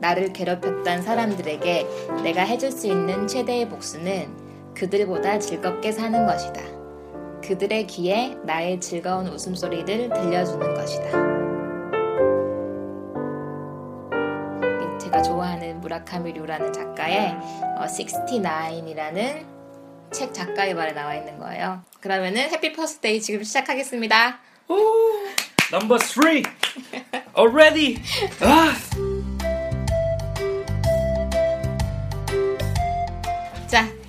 나를 괴롭혔던 사람들에게 내가 해줄 수 있는 최대의 복수는 그들보다 즐겁게 사는 것이다. 그들의 귀에 나의 즐거운 웃음소리를 들려주는 것이다. 제가 좋아하는 무라카미 류라는 작가의 어, 69이라는 책 작가의 말에 나와 있는 거예요. 그러면은 해피 퍼스데이 지금 시작하겠습니다. Number three already. 아,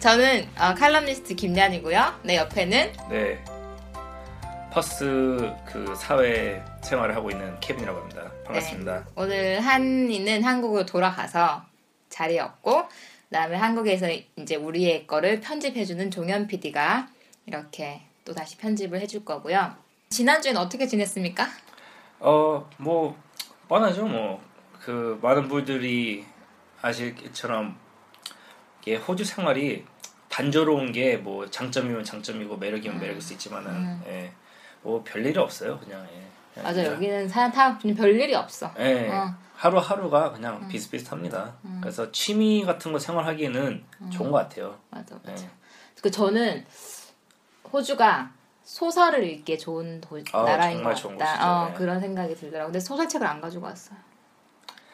저는 어, 칼럼니스트 김ян이고요. 내 옆에는 네. 퍼스 그 사회 생활을 하고 있는 케빈이라고 합니다. 반갑습니다. 네, 오늘 한이는 한국으로 돌아가서 자리에 없고 그다음에 한국에서 이제 우리의 거를 편집해주는 종현 PD가 이렇게 또 다시 편집을 해줄 거고요. 지난주엔 어떻게 지냈습니까? 어, 뭐 뻔하죠. 뭐 그 많은 분들이 아실처럼 호주 생활이 단조로운 게 뭐 장점이면 장점이고 매력이면 매력일 수 있지만은 예. 뭐 별일이 없어요. 그냥 예. 그냥 맞아 그냥 여기는 사람 다 별일이 없어. 예. 어. 음. 하루하루가 그냥 비슷비슷합니다. 그래서 취미 같은 거 생활하기에는 좋은 것 같아요. 맞아 예. 맞아. 그 저는 호주가 소설을 읽기에 좋은 도, 아, 나라인 것 좋은 같다. 어, 네. 그런 생각이 들더라고. 근데 소설책을 안 가지고 왔어요.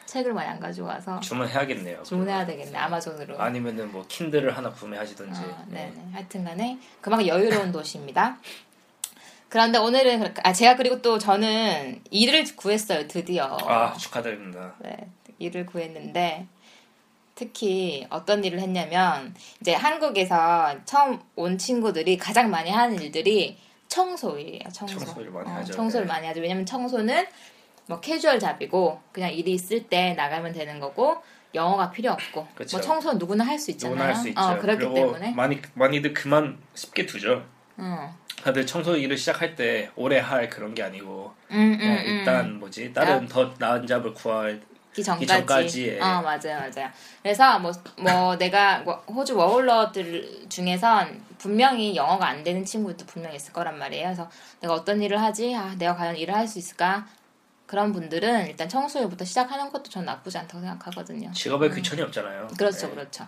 책을 많이 안 가지고 와서 주문해야겠네요. 주문해야 되겠네 아마존으로. 아니면은 뭐 킨들을 하나 구매하시든지. 어, 네네. 하여튼간에 그만큼 여유로운 도시입니다. 그런데 오늘은 그렇게- 아 제가 그리고 또 저는 일을 구했어요 드디어. 아 축하드립니다. 네, 일을 구했는데 특히 어떤 일을 했냐면 이제 한국에서 처음 온 친구들이 가장 많이 하는 일들이 청소일이에요. 청소. 청소를 많이 어, 하죠. 청소를 네. 많이 하죠. 왜냐면 청소는 뭐 캐주얼 잡이고 그냥 일이 있을 때 나가면 되는 거고 영어가 필요 없고 그쵸. 뭐 청소는 누구나 할 수 있잖아요. 누구나 할 수 있죠. 어, 그렇기 때문에. 많이 많이들 그만 쉽게 두죠. 음. 다들 청소 일을 시작할 때 오래 할 그런 게 아니고 음, 그냥 음, 음. 일단 뭐지 다른 더 나은 잡을 구할 기 전까지. 예. 어 맞아요 맞아요. 그래서 뭐뭐 내가 뭐 호주 워홀러들 중에선 분명히 영어가 안 되는 친구도 분명 히 있을 거란 말이에요. 그래서 내가 어떤 일을 하지? 아 내가 과연 일을 할 수 있을까? 그런 분들은 일단 청소일부터 시작하는 것도 전 나쁘지 않다고 생각하거든요. 직업에 귀천이 없잖아요. 음. 그렇죠 네. 그렇죠.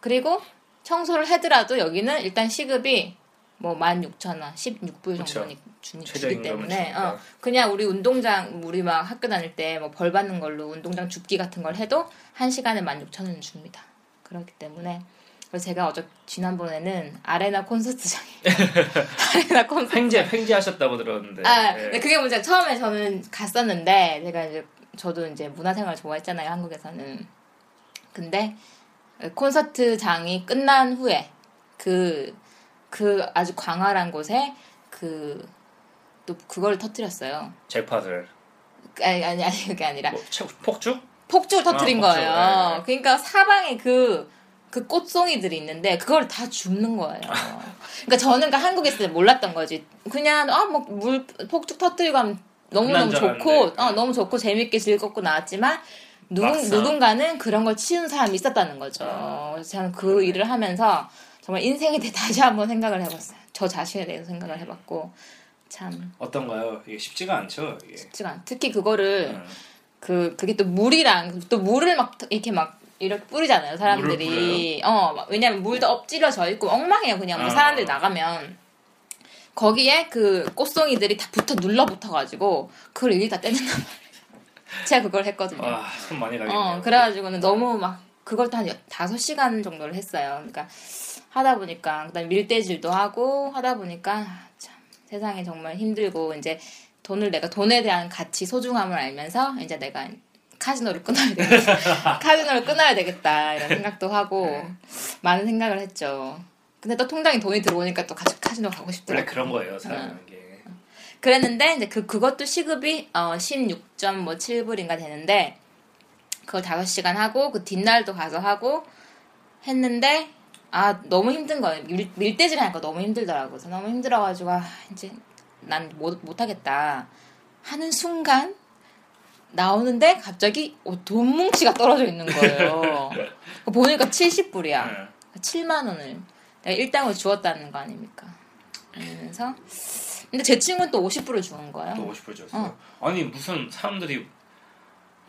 그리고 청소를 하더라도 여기는 일단 시급이 뭐 16,000원, 16불 그쵸. 정도니 주니, 주기 최저임금을 때문에. 어, 그냥 우리 운동장 우리 막 학교 다닐 때 뭐 벌 받는 걸로 운동장 줍기 같은 걸 해도 한 시간에 16,000원 줍니다. 그렇기 때문에 그래서 제가 어저 지난번에는 아레나 콘서트장에 아레나 콘서트 횡재 횡재하셨다고 들었는데. 아, 예. 근데 그게 문제 처음에 저는 갔었는데 제가 이제 저도 이제 문화생활 좋아했잖아요 한국에서는. 근데 콘서트장이 끝난 후에 그그 아주 광활한 곳에 그 또 그걸 터뜨렸어요. 잭팟을 아니 아니 아니 그게 아니라 뭐, 채- 폭죽? 폭죽을 터뜨린 아, 폭죽. 거예요. 네. 그러니까 사방에 그, 그 꽃송이들이 있는데, 그걸 다 줍는 거예요. 그러니까 저는 그러니까 한국에 있을 때 몰랐던 거지. 그냥, 아, 뭐, 물, 폭죽 터뜨리고 하면 너무 너무 끝난 줄 좋고. 어, 너무 좋고, 재밌게 즐겁고 나왔지만, 누군, 막상. 누군가는 그런 걸 치운 사람이 있었다는 거죠. 그래서 저는 그 일을 하면서 정말 인생에 대해 다시 한번 생각을 해봤어요. 저 자신에 대해서 생각을 해봤고, 참, 어떤가요? 이게 쉽지가 않죠. 이게. 쉽지가 않 특히 그거를, 음. 그 그게 또 물이랑 또 물을 막 이렇게 막 이렇게 뿌리잖아요 사람들이. 어 막- 왜냐면 물도 엎질러져 있고 엉망해요 그냥 뭐 아. 사람들 나가면. 거기에 그 꽃송이들이 다 붙어 눌러붙어 가지고 그걸 여기다 떼는단 말이에요 제가 그걸 했거든요. 와, 손 많이 가겠네요. 어 그래가지고는 너무 막 그걸 또한 다섯 시간 정도를 했어요. 그러니까 하다 보니까 그다음 에 밀대질도 하고 하다 보니까 아, 참 세상에 정말 힘들고 이제 돈을 내가 돈에 대한 가치 소중함을 알면서 이제 내가 카지노를 끊어야 되겠다. 카지노를 끊어야 되겠다 이런 생각도 하고 많은 생각을 했죠. 근데 또 통장에 돈이 들어오니까 또 같이 카지노 가고 원래 싶더라고. 그런 거예요 사람은 게. 그랬는데 이제 그 그것도 시급이 어 16.7불인가 되는데 그걸 5시간 하고 그 뒷날도 가서 하고 했는데 아 너무 힘든 거예요. 밀, 밀대질 하니까 너무 힘들더라고요. 그래서 너무 힘들어가지고 아 이제 난 못, 못하겠다 하는 순간 나오는데 갑자기 어, 돈 뭉치가 떨어져 있는 거예요. 보니까 70불이야. 응. 7만 원을 내가 일당을 주었다는 거 아닙니까? 그러면서 근데 제 친구는 또 50불을 주는 거예요. 또 50불 줬어. 어. 아니 무슨 사람들이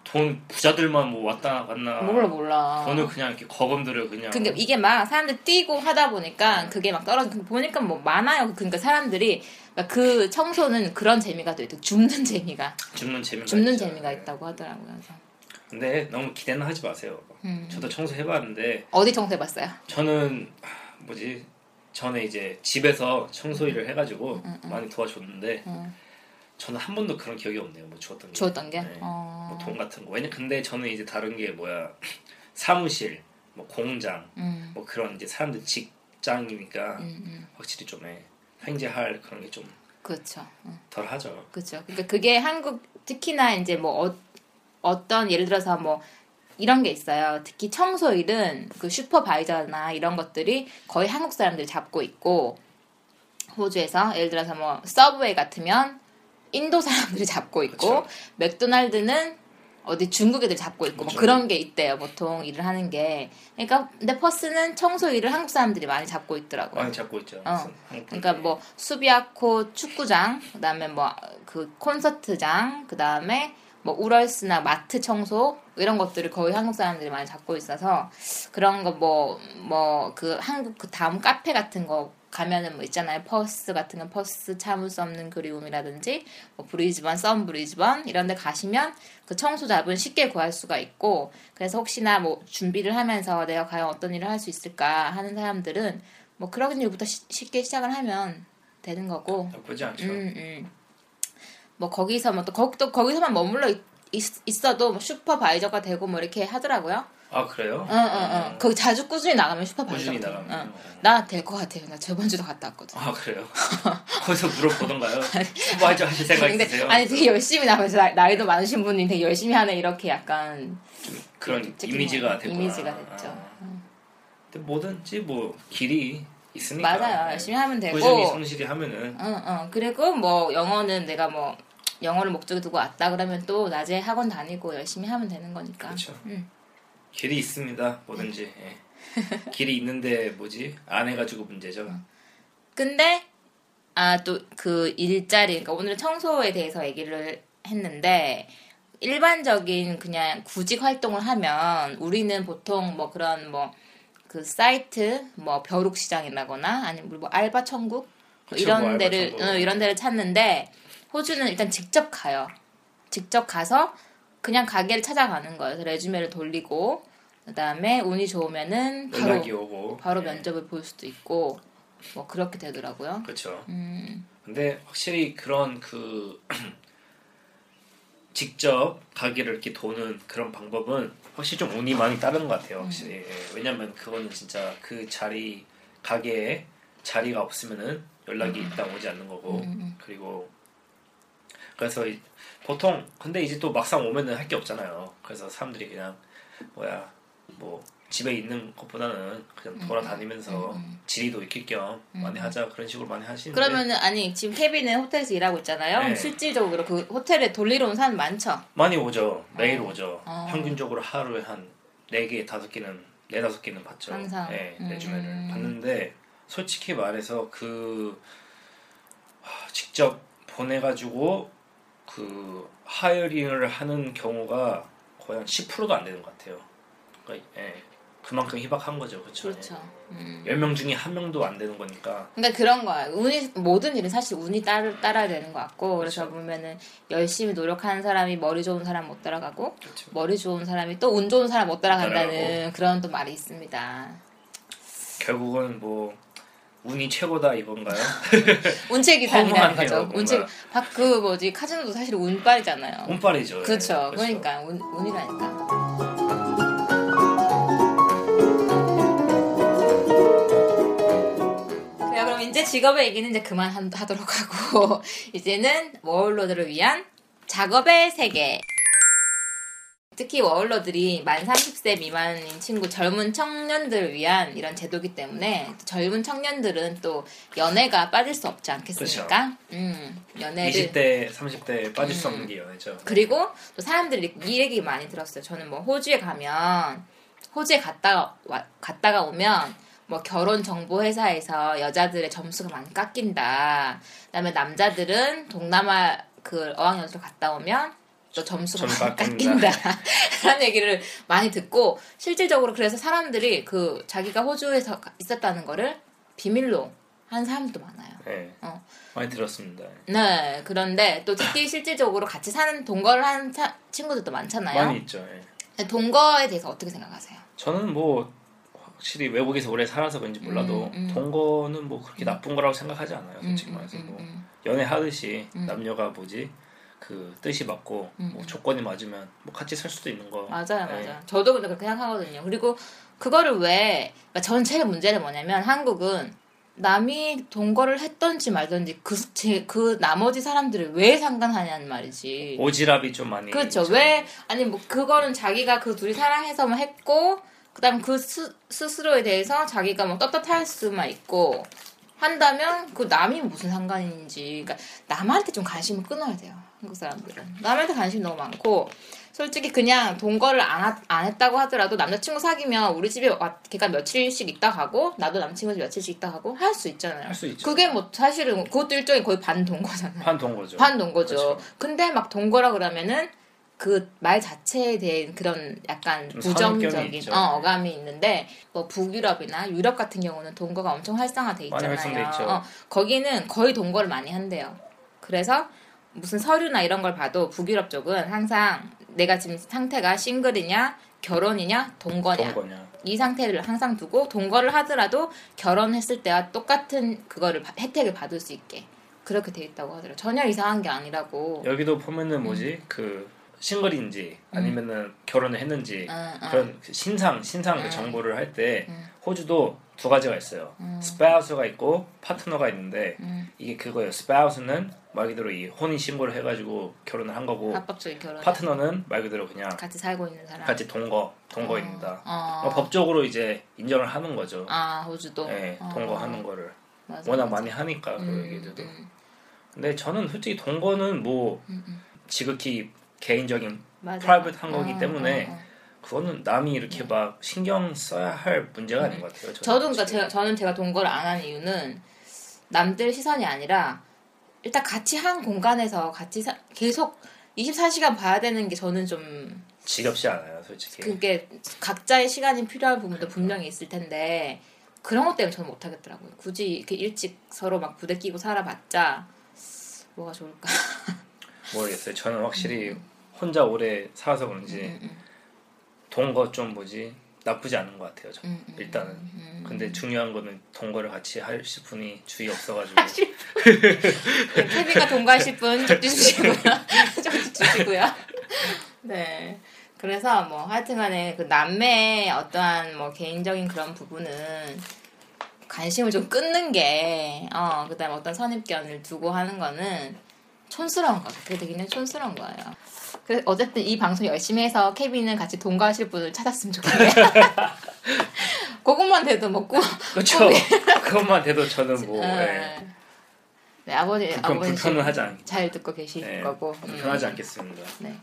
돈 부자들만 뭐 왔다 갔나. 몰라 몰라. 돈을 그냥 이렇게 거금들을 그냥. 그러니까 이게 막 사람들 뛰고 하다 보니까 그게 막 떨어져. 근데 보니까 뭐 많아요. 그러니까 사람들이 그러니까 그 청소는 그런 재미가 또 있고 줍는 재미가 줍는 재미가 줍는 있죠. 재미가 네. 있다고 하더라고요. 그래서. 근데 너무 기대는 하지 마세요. 음. 저도 청소 해봤는데 어디 청소해봤어요? 저는 하, 뭐지 전에 이제 집에서 청소 일을 해가지고 음, 음. 많이 도와줬는데 음. 저는 한 번도 그런 기억이 없네요. 뭐 주었던 게. 주었던 게. 네. 어. 뭐돈 같은 거. 왜냐 근데 저는 이제 다른 게 뭐야 사무실, 뭐 공장, 음. 뭐 그런 이제 사람들 직장이니까 음, 음. 확실히 좀 해. 횡재할 그런 게좀덜 그렇죠. 음. 하죠. 그렇죠. 그러니까 그게 한국 특히나 이제 뭐 어, 떤 예를 들어서 뭐 이런 게 있어요. 특히 청소 일은 그 슈퍼바이저나 이런 것들이 거의 한국 사람들이 잡고 있고 호주에서 예를 들어서 뭐 서브웨이 같으면 인도 사람들이 잡고 있고 그쵸. 맥도날드는 어디 중국 애들 잡고 있고 뭐. 그런 게 있대요. 보통 일을 하는 게. 그러니까 근데 퍼스는 청소 일을 한국 사람들이 많이 잡고 있더라고요. 많이 잡고 있죠. 어. 그러니까. 뭐 수비아코 축구장, 그다음에 뭐 그 콘서트장, 그다음에 뭐 울월스나 마트 청소 이런 것들을 거의 한국 사람들이 많이 잡고 있어서 그런 거 뭐 뭐 그 한국 그 다음 카페 같은 거 가면은 뭐 있잖아요 퍼스 같은 거 퍼스 참을 수 없는 그리움이라든지 뭐 브리즈번 썸 브리즈번 이런 데 가시면 그 청소 잡은 쉽게 구할 수가 있고 그래서 혹시나 뭐 준비를 하면서 내가 과연 어떤 일을 할 수 있을까 하는 사람들은 뭐 그런 일부터 시- 쉽게 시작을 하면 되는 거고 나쁘지 않죠. 음, 음. 뭐 거기서 뭐또 거기 또 거기서만 머물러 있, 있, 어도 뭐 슈퍼바이저가 되고 뭐 이렇게 하더라고요. 아 그래요? 응, 응, 응. 거기 자주 꾸준히 나가면 슈퍼바이저. 꾸준히 돼. 나가면. 응. 나될 것 같아요. 나 저번 주도 갔다 왔거든. 아 그래요? 거기서 물어보던가요? 슈퍼바이저 하실 생각 근데 있으세요? 아니 되게 열심히 나면서 나- 나이도 많으신 분이 되게 열심히 하네 이렇게 약간 그런 이미지가 거. 되고 이미지가 됐죠. 근데 뭐든지 뭐 길이 있으니까 맞아요. 네. 열심히 하면 되고. 꾸준히 성실히 하면은 응, 응. 그리고 뭐 영어는 내가 뭐 영어를 목적에 두고 왔다 그러면 또 낮에 학원 다니고 열심히 하면 되는 거니까. 그렇죠. 응. 길이 있습니다. 뭐든지 예. 길이 있는데 뭐지 안 해가지고 문제죠. 근데 아 또 그 일자리 그러니까 오늘 청소에 대해서 얘기를 했는데 일반적인 그냥 구직 활동을 하면 우리는 보통 뭐 그런 뭐 그 사이트 뭐 벼룩 시장이라거나 아니면 뭐 알바 천국 뭐 그쵸, 이런 뭐 알바 데를 천국. 어, 이런 데를 찾는데 호주는 일단 직접 가요. 직접 가서 그냥 가게를 찾아가는 거예요. 레주메를 돌리고 그다음에 운이 좋으면은 바로 바로 예. 면접을 볼 수도 있고 뭐 그렇게 되더라고요. 그렇죠. 음, 근데 확실히 그런 그 직접 가게를 이렇게 도는 그런 방법은 확실히 좀 운이 많이 따르는 것 같아요. 확실히 예. 왜냐면 그거는 진짜 그 자리 가게에 자리가 없으면은 연락이 일단 오지 않는 거고 음, 그리고 그래서 이- 보통 근데 이제 또 막상 오면은 할 게 없잖아요. 그래서 사람들이 그냥 뭐야 뭐 집에 있는 것보다는 그냥 돌아다니면서 지리도 익힐 겸 많이 하자 그런 식으로 많이 하시는데 그러면은 아니 지금 케빈은 호텔에서 일하고 있잖아요. 네. 실질적으로 그 호텔에 돌리러 온 사람 많죠. 많이 오죠. 매일 오죠. 어. 평균적으로 하루에 한 4 개, 5 개는, 4, 5 개는 받죠. 항상. 네, 음. 레주메를 받는데, 솔직히 말해서 그, 하, 직접 보내가지고, 그, hiring을 하는 경우가 거의 한 10%도 안 되는 것 같아요. 그러니까, 예, 그만큼 희박한 거죠. 그렇죠. 그렇죠. 음. 10명 중에 한 명도 안 되는 거니까. 그러니까 그런 거야. 운이 모든 일은 사실 운이 따라 따라야 되는 것 같고 그래서 그렇죠. 보면은 열심히 노력하는 사람이 머리 좋은 사람 못 따라가고 그렇죠. 머리 좋은 사람이 또 운 좋은 사람 못 따라간다는 따라가고. 그런 또 말이 있습니다. 결국은 뭐, 운이 최고다 이건가요? 운체 허무하네요, 거죠. 운체 박- 그 뭐지 카지노도 사실 운빨이잖아요. 운빨이죠. 그렇죠. 예, 그러니까 운, 운이라니까. 그래 그럼 이제 직업의 얘기는 이제 그만 한- 하도록 하고 이제는 워홀러들을 위한 작업의 세계. 특히 워홀러들이 만 30세 미만인 친구 젊은 청년들을 위한 이런 제도기 때문에 또 젊은 청년들은 또 연애가 빠질 수 없지 않겠습니까? 음, 연애를 20대, 30대 빠질 수 음. 없는 게 연애죠. 그리고 또 사람들이 이 얘기 많이 들었어요. 저는 뭐 호주에 가면 호주에 갔다가 와- 갔다가 오면 뭐 결혼 정보 회사에서 여자들의 점수가 많이 깎인다. 그다음에 남자들은 동남아 그 어학연수를 갔다 오면 또 점수가 점 많이 깎인다. 라는 얘기를 많이 듣고 실질적으로 그래서 사람들이 그 자기가 호주에서 가- 있었다는 거를 비밀로 한 사람도 많아요. 네. 어. 많이 들었습니다. 네, 그런데 또 특히 실질적으로 같이 사는 동거를 하는 차- 친구들도 많잖아요. 많이 있죠. 예. 동거에 대해서 어떻게 생각하세요? 저는 뭐 확실히 외국에서 오래 살아서 그런지 몰라도 음, 음. 동거는 뭐 그렇게 나쁜 거라고 생각하지 않아요. 솔직히 음, 말해서 음, 뭐 음, 연애하듯이 음. 남녀가 뭐지 그 뜻이 맞고 음, 뭐 음. 조건이 맞으면 뭐 같이 살 수도 있는 거. 맞아요, 네. 맞아요. 저도 근데 그렇게 생각하거든요. 그리고 그거를 왜, 그러니까 전체의 문제는 뭐냐면 한국은 남이 동거를 했던지 말던지 그, 제, 그 나머지 사람들을 왜 상관하냐는 말이지. 오지랖이 좀 많이. 그렇죠. 있죠. 왜 아니 뭐 그거는 자기가 그 둘이 사랑해서만 했고 그 다음 그 스, 스스로에 대해서 자기가 뭐 떳떳할 수만 있고 한다면 그 남이 무슨 상관인지 그러니까 남한테 좀 관심을 끊어야 돼요. 한국 사람들은 남한테 관심이 너무 많고 솔직히 그냥 동거를 안, 하- 안 했다고 하더라도 남자친구 사귀면 우리 집에 와- 걔가 며칠씩 있다 가고 나도 남친구 집 며칠씩 있다 가고 할 수 있잖아요. 할 수 있죠. 그게 뭐 사실은 그것도 일종의 거의 반 동거잖아요. 반 동거죠. 반 동거죠. 그렇죠. 근데 막 동거라 그러면은 그 말 자체에 대한 그런 약간 부정적인. 어, 어감이 있는데 뭐 북유럽이나 유럽 같은 경우는 동거가 엄청 활성화돼 있잖아요. 활성돼 있죠. 어, 거기는 거의 동거를 많이 한대요. 그래서 무슨 서류나 이런 걸 봐도 북유럽 쪽은 항상 내가 지금 상태가 싱글이냐 결혼이냐 동거냐 동거냐. 이 상태를 항상 두고 동거를 하더라도 결혼했을 때와 똑같은 그거를 바- 혜택을 받을 수 있게 그렇게 돼 있다고 하더라고요. 전혀 이상한 게 아니라고. 여기도 보면은 음. 뭐지 그 싱글인지 아니면은 결혼을 했는지 응, 응. 그런 그 신상 신상 그 음. 정보를 할때 음. 호주도 두 가지가 있어요. 음. spouse가 있고 파트너가 있는데 음. 이게 그거예요. spouse는 말 그대로 이 혼인 신고를 해가지고 결혼을 한 거고 합법적인 결혼. 파트너는 말 그대로 그냥 같이 살고 있는 사람. 같이 동거 동거입니다. 어. 어, 법적으로 이제 인정을 하는 거죠. 아 호주도. 네, 어. 동거하는 거를 맞아, 워낙 맞아. 많이 하니까 그 음, 얘기들도. 음, 근데 저는 솔직히 동거는 뭐 음, 음. 지극히 개인적인 맞아. 프라이빗한 거기 어, 때문에 어, 어. 그거는 남이 이렇게 막 신경 써야 할 문제가 아닌 것 같아요. 음. 저도 그러니까. 제가, 저는 제가 동거를 안 한 이유는 남들 시선이 아니라 일단 같이 한 공간에서 같이 사- 계속 24시간 봐야 되는 게 저는 좀 지겹지 않아요, 솔직히. 그게 각자의 시간이 필요한 부분도 분명히 있을 텐데 그런 것 때문에 저는 못 하겠더라고요. 굳이 이렇게 일찍 서로 막 부대끼고 살아봤자 뭐가 좋을까? 모르겠어요. 저는 확실히 혼자 오래 살아서 그런지 음, 음, 동거 좀 뭐지 나쁘지 않은 것 같아요. 저 음, 음, 일단은. 음. 근데 중요한 거는 동거를 같이 하실 분이 주위에 없어가지고 네, 케빈과 동거하실 분 쪽지 주시고요. 쪽지 주시고요. 네. 그래서 뭐 하여튼간에 그 남매의 어떠한 뭐 개인적인 그런 부분은 관심을 좀 끊는 게, 어, 그 다음에 어떤 선입견을 두고 하는 거는 촌스러운 거. 그게 되게 굉장히 촌스러운 거예요. 그래서 어쨌든 이 방송 열심히 해서 케빈은 같이 동거하실 분을 찾았으면 좋겠네요. 그것만 돼도 먹고. 그렇죠. 그것만 돼도 저는 뭐 예, 네. 네, 아버지, 불편, 아버지 불편은 하지 않, 잘 듣고 계실 예, 거고. 불편하지 음. 않겠습니다. 네.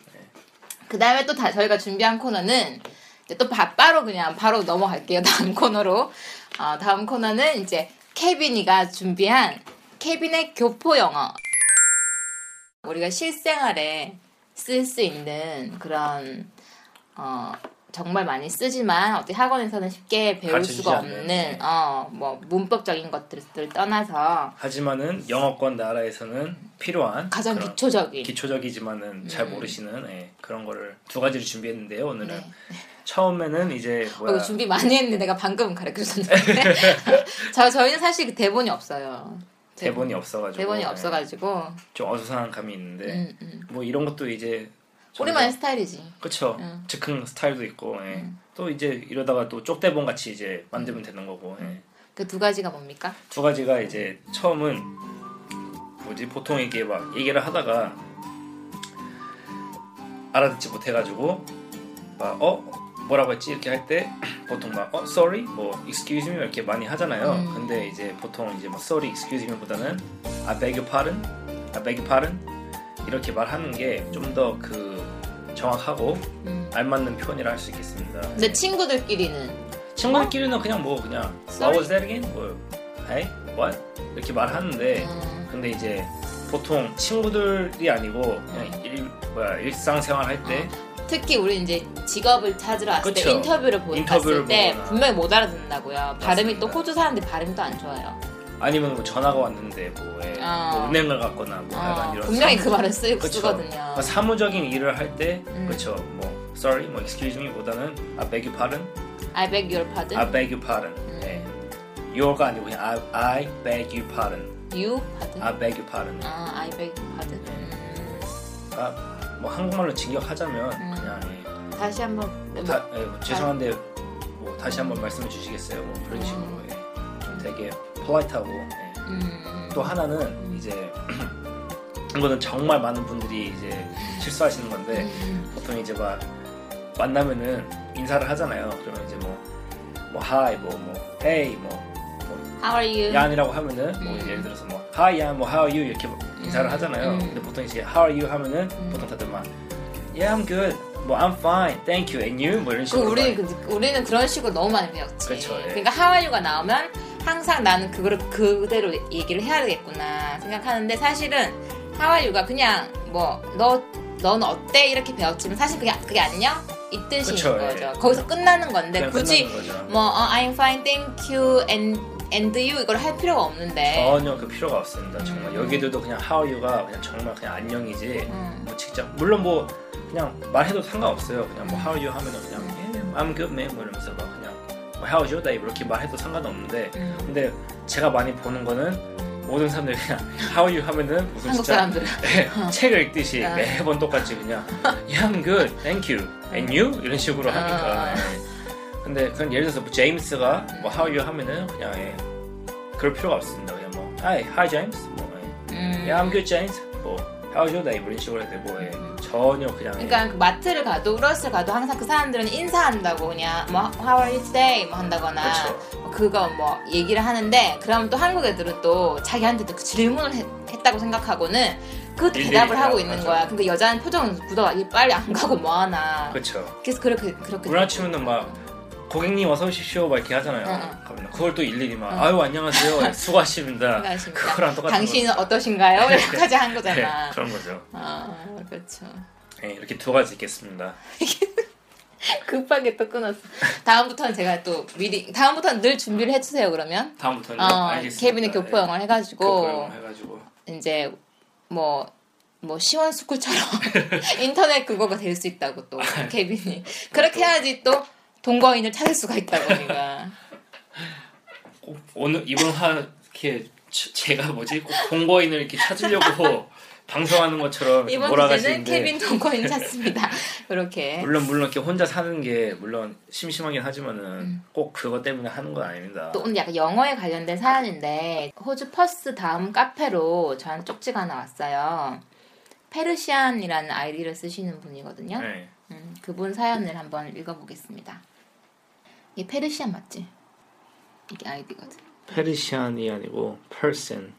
그 다음에 또 다, 저희가 준비한 코너는 이제 또 바, 바로 그냥 바로 넘어갈게요. 다음 코너로. 어, 다음 코너는 이제 케빈이가 준비한 케빈의 교포 영어. 우리가 실생활에 쓸 수 있는 그런 어, 정말 많이 쓰지만 어떻게 학원에서는 쉽게 배울 수가. 없는 어 뭐 문법적인 것들을 떠나서 하지만은 영어권 나라에서는 필요한 가장 기초적인 기초적이지만은 잘 모르시는 예, 그런 거를 두 가지를 준비했는데요. 오늘은 네. 처음에는 이제 어, 뭐야 이거 준비 많이 했는데 내가 방금 가르쳐줬는데 저 저희는 사실 그 대본이 없어요. 대본이 없어가지고 대본이 예, 없어가지고 좀 어수선한 감이 있는데 음, 음. 뭐 이런 것도 이제 우리만의 스타일이지. 그쵸 음. 즉흥 스타일도 있고 예. 또 이제 이러다가 또 쪽대본 같이 이제 만들면 되는 거고 예. 그두 가지가 뭡니까? 두 가지가 이제 처음은 뭐지 보통 이게 막 얘기를 하다가 알아듣지 못해가지고 막 어 뭐라고 했지 이렇게 할 때 보통 막 어 sorry 뭐 excuse me 이렇게 많이 하잖아요. 음. 근데 이제 보통 이제 뭐 sorry excuse me보다는 I beg your pardon, I beg your pardon 이렇게 말하는 게 좀 더 그 정확하고 음. 알맞는 표현이라 할 수 있겠습니다. 근데 친구들끼리는 친구들끼리는 그냥 뭐 그냥 Sorry? What was that again? 뭐 Hey, what? 이렇게 말하는데 음, 근데 이제 보통 친구들이 아니고 그냥 일 뭐야 일상생활 할때 특히 우리 이제 직업을 찾으러 왔을 때 그쵸. 인터뷰를 보, 인터뷰를 봤을 때 보거나. 분명히 못 알아듣는다고요. 발음이 또 맞습니다. 호주 사람들 발음이 또 안 좋아요. 아니면 뭐 전화가 왔는데 뭐, 예, 어. 뭐 은행을 갔거나 뭐 어, 이런 분명히 사무- 그 말을 쓰, 그쵸. 쓰거든요. 그러니까 사무적인 일을 할때 음. 그렇죠 뭐 sorry 뭐 excuse me보다는 I beg your pardon, I beg your pardon. I beg your pardon. 음. 예. your가 아니고 그냥 I, I beg your pardon, you pardon. I beg your pardon. 아, I beg your pardon. 음, 아, 뭐 한국말로 직역하자면 음. 그냥 예. 다시 한번 다, 예, 뭐 죄송한데 뭐 다시 한번 말씀해 주시겠어요? 뭐 그런 음. 식으로 예. 좀 되게 폴라이트하고 예. 음, 또 하나는 이제 이거는 정말 많은 분들이 이제 실수하시는 건데 음, 보통 이제 막 만나면은 인사를 하잖아요. 그러면 이제 뭐, 뭐 hi, 뭐, 뭐 hey, 뭐, 뭐 How are you? 얀이라고 하면은 뭐 음. 예를 들어서 뭐 hi, 얀, 뭐 how are you 이렇게 인사를 음. 하잖아요. 음. 근데 보통 이제 how are you 하면은 음. 보통 다들 막 yeah, I'm good, 뭐 I'm fine, thank you, and you 뭐 이런 그 식으로 우리 막- 그, 우리는 그런 식으로 너무 많이 배웠지. 그쵸, 예. 그러니까 하와이유가 나오면 항상 나는 그거를 그대로 얘기를 해야 되겠구나 생각하는데 사실은 하와이유가 그냥 뭐너 너는 어때 이렇게 배웠지만 사실 그게 그게 안녕 이 뜻인 그쵸, 예. 거죠. 거기서 끝나는 건데 그냥 굳이 끝나는. 뭐 어, I'm fine, thank you, and and you 이걸 할 필요가 없는데. 전혀 그 필요가 없습니다. 정말 음. 여기들도 그냥 how you가 그냥 정말 그냥 안녕이지. 음. 뭐 직접 물론 뭐 그냥 말해도 상관없어요. 그냥 뭐 음. how you 하면은 그냥 yeah, I'm good man 뭐 이러면서 막 그냥 뭐 how your day 이렇게 말해도 상관없는데 음. 근데 제가 많이 보는 거는 모든 사람들이 그냥 how you 하면은 무슨 한국 사람들. 네, 책을 읽듯이 어. 매번 똑같이 그냥 yeah, I'm good, thank you, and you 이런 식으로 하니까. 어. 네. 근데 그냥 예를 들어서 뭐 제임스가 뭐 how are you 하면은 그냥 예, 그럴 필요가 없습니다. 그냥 뭐 hi, hi James, 뭐 예. 음. yeah, I'm good James, 뭐 how's your day 뭐 이런 식으로 해야 되고 예. 전혀 그냥 예. 그러니까 그 마트를 가도 우러스를 가도 항상 그 사람들은 인사한다고 그냥 뭐 How are you today 뭐 한다거나 그렇죠. 뭐 그거 뭐 얘기를 하는데 그럼 또 한국 애들은 또 자기한테도 그 질문을 했, 다고 생각하고는 그 대답을 하고 있는 대답하죠. 거야. 근데 여자는 표정은 굳어 얘 빨리 안 가고 뭐 하나. 그렇죠. 그래서 그렇게 그렇게 우리나라 치면은 막 고객님 어서 오십시오 막 이렇게 하잖아요. 그러면 그걸 또 일일이 막 응. 아유 안녕하세요 수고하십니다. 그거랑 똑같은 당신은 거죠. 어떠신가요? 이렇게까지 한 네, 거잖아. 그런 거죠. 아 그렇죠. 네, 이렇게 두 가지 있겠습니다. 급하게 또 끊었어. 다음부터는 제가 또 미리 다음부터는 늘 준비를 해주세요 그러면. 다음부터는 어, 알겠습니다. 케빈의 교포 영어를 해가지고 교포 영어 해가지고 이제 뭐, 뭐 시원 스쿨처럼 인터넷 그거가 될 수 있다고 또 케빈이 그렇게 해야지 또 동거인을 찾을 수가 있다고 우리가. 꼭 오늘 이번 화 이렇게 저- 제가 뭐지? 꼭 동거인을 이렇게 찾으려고 방송하는 것처럼 이렇게 이번 주제는 케빈 동거인 찾습니다. 그렇게. 물론 물론 이렇게 혼자 사는 게 물론 심심하긴 하지만은 꼭 그것 때문에 하는 건 아닙니다. 음. 또 오늘 약간 영어에 관련된 사연인데 호주 퍼스 다음 카페로 저한 쪽지가 하나 왔어요. 페르시안이라는 아이디를 쓰시는 분이거든요. 네. 음, 그분 사연을 한번 읽어보겠습니다 이게 페르시안 맞지? 이게 아이디거든 페르시안이 아니고 person,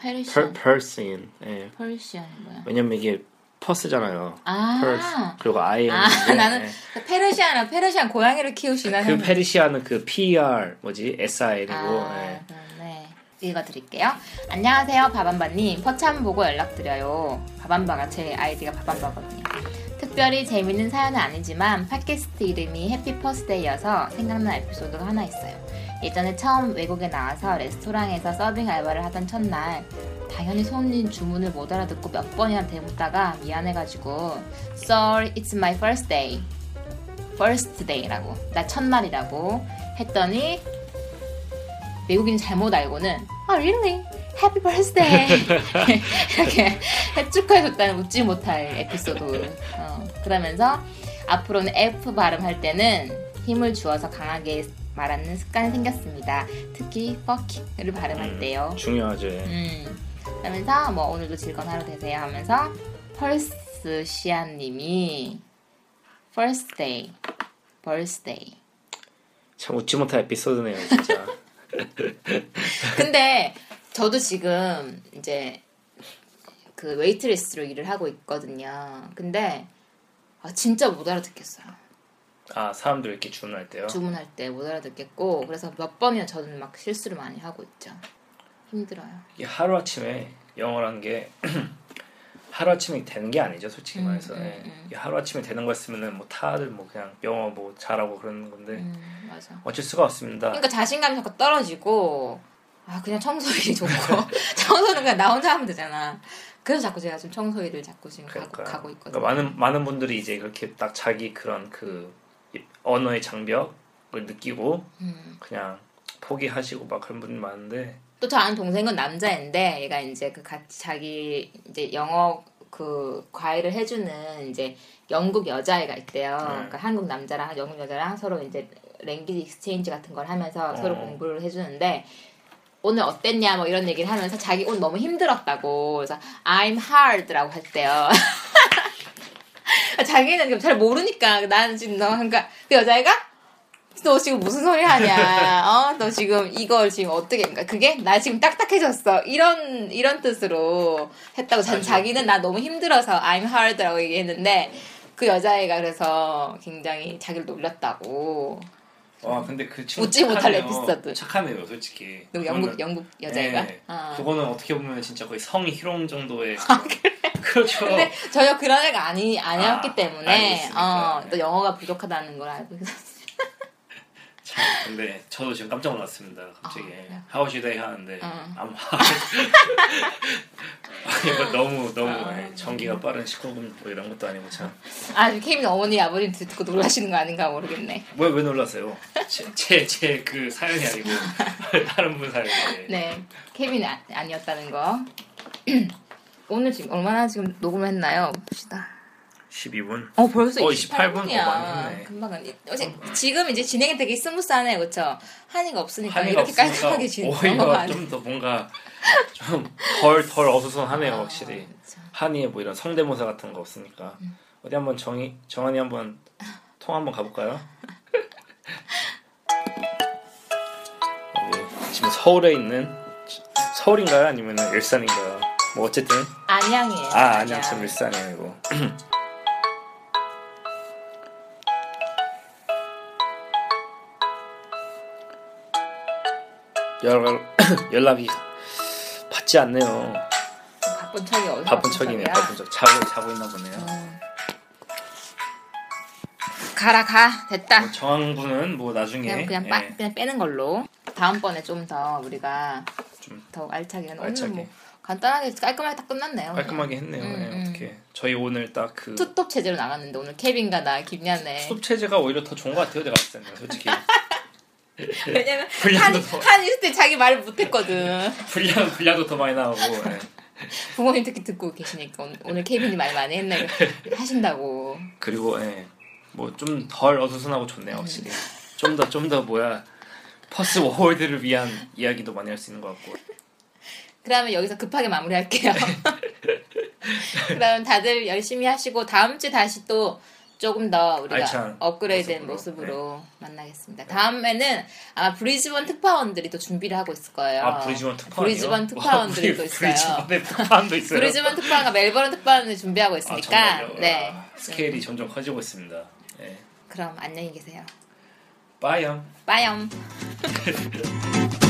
페르시안 person. 예. 페르시안이 뭐야? 왜냐면 이게 퍼스잖아요. 아, purse 그리고 I 아 나는 페르시안은 페르시안 고양이를 키우시나 그 페르시아는 그 PR 뭐지 SI이고 아, 예. 네. 읽어드릴게요. 안녕하세요, 바밤바님. 퍼참 보고 연락드려요. 바밤바가 제 아이디가 바밤바거든요. 특별히 재밌는 사연은 아니지만 팟캐스트 이름이 해피 퍼스데이여서 생각난 에피소드가 하나 있어요. 예전에 처음 외국에 나와서 레스토랑에서 서빙 알바를 하던 첫날 당연히 손님 주문을 못 알아듣고 몇 번이나 대묻다가 미안해가지고 Sorry, it's my first day. First day라고 나 첫날이라고 했더니 외국인 잘못 알고는 아 really? Happy birthday 이렇게 축하해줬다는 웃지 못할 에피소드 어, 그러면서 앞으로는 F 발음할 때는 힘을 주어서 강하게 말하는 습관이 생겼습니다 특히 fuck를 발음할 음, 때요 중요하죠. 음, 그러면서 뭐 오늘도 즐거운 하루 되세요 하면서 펄스 시안님이 birthday. 참 웃지 못할 에피소드네요, 진짜. 근데 저도 지금 이제 그 웨이트리스로 일을 하고 있거든요. 근데 아, 진짜 못 알아듣겠어요. 아 사람들 이렇게 주문할 때요. 주문할 때 못 알아듣겠고 그래서 몇 번이나 저는 막 실수를 많이 하고 있죠. 힘들어요. 이게 하루 아침에 영어란 게 하루 아침에 되는 게 아니죠, 솔직히 음, 말해서. 음, 예. 음. 이게 하루 아침에 되는 거였으면은 뭐 다들 뭐 그냥 영어 뭐 잘하고 그러는 건데 음, 맞아. 어쩔 수가 없습니다. 그러니까 자신감이 자꾸 떨어지고 아 그냥 청소일이 좋고 청소는 그냥 나 혼자 하면 되잖아. 그래서 자꾸 제가 지금 청소일을 자꾸 지금 가고, 그러니까, 가고 있거든요. 그러니까 많은 많은 분들이 이제 그렇게 딱 자기 그런 그 이- 언어의 장벽을 느끼고 음. 그냥 포기하시고 막 그런 분들 많은데 또 저 아는 동생은 남자인데 얘가 이제 그 같이 자기 이제 영어 그 과외를 해주는 이제 영국 여자애가 있대요. 네. 그러니까 한국 남자랑 영국 여자랑 서로 이제 language exchange 같은 걸 하면서 서로 어. 공부를 해주는데 오늘 어땠냐 뭐 이런 얘기를 하면서 자기 오늘 너무 힘들었다고 그래서 I'm hard라고 했대요. 자기는 잘 모르니까 나는 지금 너 그러니까 그 여자애가 너 지금 무슨 소리 하냐? 어, 너 지금 이걸 지금 어떻게, 그러니까 그게 나 지금 딱딱해졌어. 이런, 이런 뜻으로 했다고. 자, 자기는 나 너무 힘들어서 I'm hard라고 얘기했는데 그 여자애가 그래서 굉장히 자기를 놀렸다고. 와 근데 그 친구 웃지 못할 착하네요. 에피소드. 착하네요, 솔직히. 그 영국, 영국 여자애가. 네. 어. 그거는 어떻게 보면 진짜 거의 성희 희롱 정도의 그렇죠. 근데 전혀 그런 애가 아니, 아니었기 아, 때문에, 알겠습니다. 어, 또 영어가 부족하다는 걸 알고 있었어요. 참, 근데 저도 지금 깜짝 놀랐습니다. 갑자기 아? How should I 하는데 어. 아무 이거 너무 너무 아. 예, 전기가 빠른 19분 뭐 이런 것도 아니고 참. 아, 케이민 어머니, 아버님 듣고 놀라시는 거 아닌가 모르겠네. 왜 왜 놀랐어요? 제 제 그 사연이 아니고 다른 분 사연인데. 네, 케빈이 아, 아니었다는 거. 오늘 지금 얼마나 지금 녹음을 했나요? 봅시다. 12분. 어 벌써 어, 28분이야. 28분? 어, 많이 했네. 금방 가네. 어제 지금 이제 진행이 되게 스무스하네, 그렇죠? 한이가 없으니까 한이가 이렇게 깔끔하게 진행 오히려. 좀 더 뭔가 좀덜덜 어수선하네요 확실히. 그쵸. 한이의 뭐 이런 성대모사 같은 거 없으니까 음. 어디 한번 정희 정한이 한번 통 한번 가볼까요? 여기 지금 서울에 있는 서울인가요 아니면 일산인가요? 뭐 어쨌든 안양이에요. 아 안양 참 일산이 아니고 연락 연락이 받지 않네요. 바쁜 척이 어디 바쁜 척이네. 바쁜 척 자고 자고 있나 보네요. 음. 가라 가 됐다. 뭐 정황분은 뭐 나중에 그냥 그냥, 예, 빠, 그냥 빼는 걸로. 다음번에 좀 더 우리가 좀더 알차게 알차게. 뭐 간단하게 깔끔하게 딱 끝났네요. 깔끔하게 했네요. 음, 예, 음. 어떻게 저희 오늘 딱 그 투톱 체제로 나갔는데 오늘 케빈과 나 김연애 수업 체제가 오히려 더 좋은 것 같아요. 내가 봤을 때는 솔직히 왜냐면 분량도 한, 더. 한 있을 때 자기 말을 못했거든. 분량 분량도 더 많이 나오고 예. 부모님 특히 듣고 계시니까 오늘, 오늘 케빈이 말 많이 했네. 하신다고. 그리고 예, 뭐좀 덜 어수선하고 좋네요. 확실히. 좀 더 좀 더 뭐야 퍼스 워홀러들을 위한 이야기도 많이 할 수 있는 것 같고. 그러면 여기서 급하게 마무리할게요. 그럼 다들 열심히 하시고 다음 주에 다시 또 조금 더 우리가 알찬 업그레이드된 모습으로, 모습으로, 만나겠습니다. 다음에는 아마 브리즈번 특파원들이 또 준비를 하고 있을 거예요. 아 브리즈번 특파원이요? 브리즈번 특파원들이 와, 또 있어요. 브리즈번에 특파원도 있어요. 브리즈번 특파원과 멜버른 특파원을 준비하고 아, 있으니까 정말요? 네. 와, 스케일이 점점 커지고 있습니다. 예. 그럼 안녕히 계세요. 빠이요. 빠염.